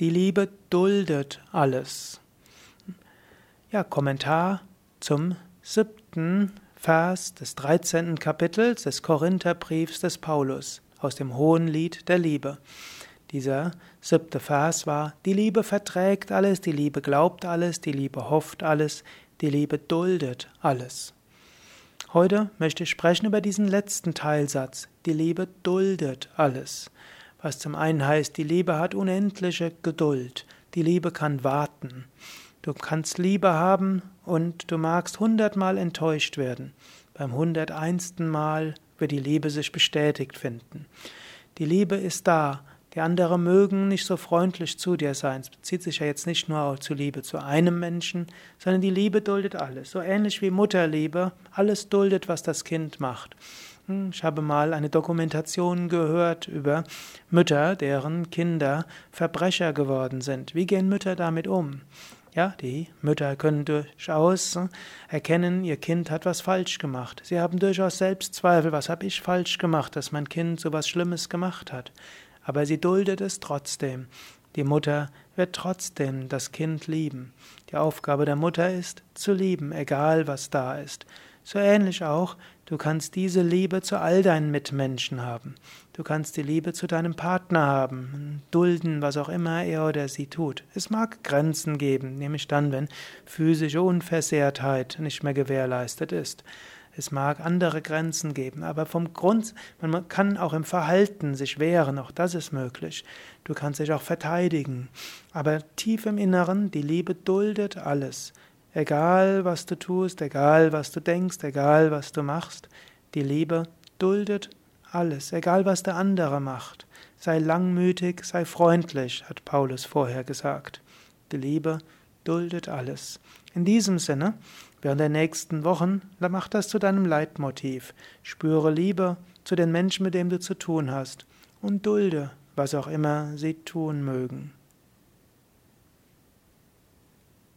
Die Liebe duldet alles. Ja, Kommentar zum siebten Vers des 13. Kapitels des Korintherbriefs des Paulus aus dem Hohen Lied der Liebe. Dieser siebte Vers war, die Liebe verträgt alles, die Liebe glaubt alles, die Liebe hofft alles, die Liebe duldet alles. Heute möchte ich sprechen über diesen letzten Teilsatz, die Liebe duldet alles. Was zum einen heißt, die Liebe hat unendliche Geduld, die Liebe kann warten. Du kannst Liebe haben und du magst hundertmal enttäuscht werden. Beim hunderteinsten Mal wird die Liebe sich bestätigt finden. Die Liebe ist da. Die anderen mögen nicht so freundlich zu dir sein. Es bezieht sich ja jetzt nicht nur zu Liebe zu einem Menschen, sondern die Liebe duldet alles. So ähnlich wie Mutterliebe alles duldet, was das Kind macht. Ich habe mal eine Dokumentation gehört über Mütter, deren Kinder Verbrecher geworden sind. Wie gehen Mütter damit um? Ja, die Mütter können durchaus erkennen, ihr Kind hat was falsch gemacht. Sie haben durchaus Selbstzweifel, was habe ich falsch gemacht, dass mein Kind so was Schlimmes gemacht hat. Aber sie duldet es trotzdem. Die Mutter wird trotzdem das Kind lieben. Die Aufgabe der Mutter ist, zu lieben, egal was da ist. So ähnlich auch, du kannst diese Liebe zu all deinen Mitmenschen haben. Du kannst die Liebe zu deinem Partner haben, dulden, was auch immer er oder sie tut. Es mag Grenzen geben, nämlich dann, wenn physische Unversehrtheit nicht mehr gewährleistet ist. Es mag andere Grenzen geben, aber vom Grund, man kann auch im Verhalten sich wehren, auch das ist möglich. Du kannst dich auch verteidigen. Aber tief im Inneren, die Liebe duldet alles. Egal, was du tust, egal, was du denkst, egal, was du machst, die Liebe duldet alles, egal, was der andere macht. Sei langmütig, sei freundlich, hat Paulus vorher gesagt. Die Liebe duldet alles. In diesem Sinne, während der nächsten Wochen, mach das zu deinem Leitmotiv. Spüre Liebe zu den Menschen, mit denen du zu tun hast, und dulde, was auch immer sie tun mögen.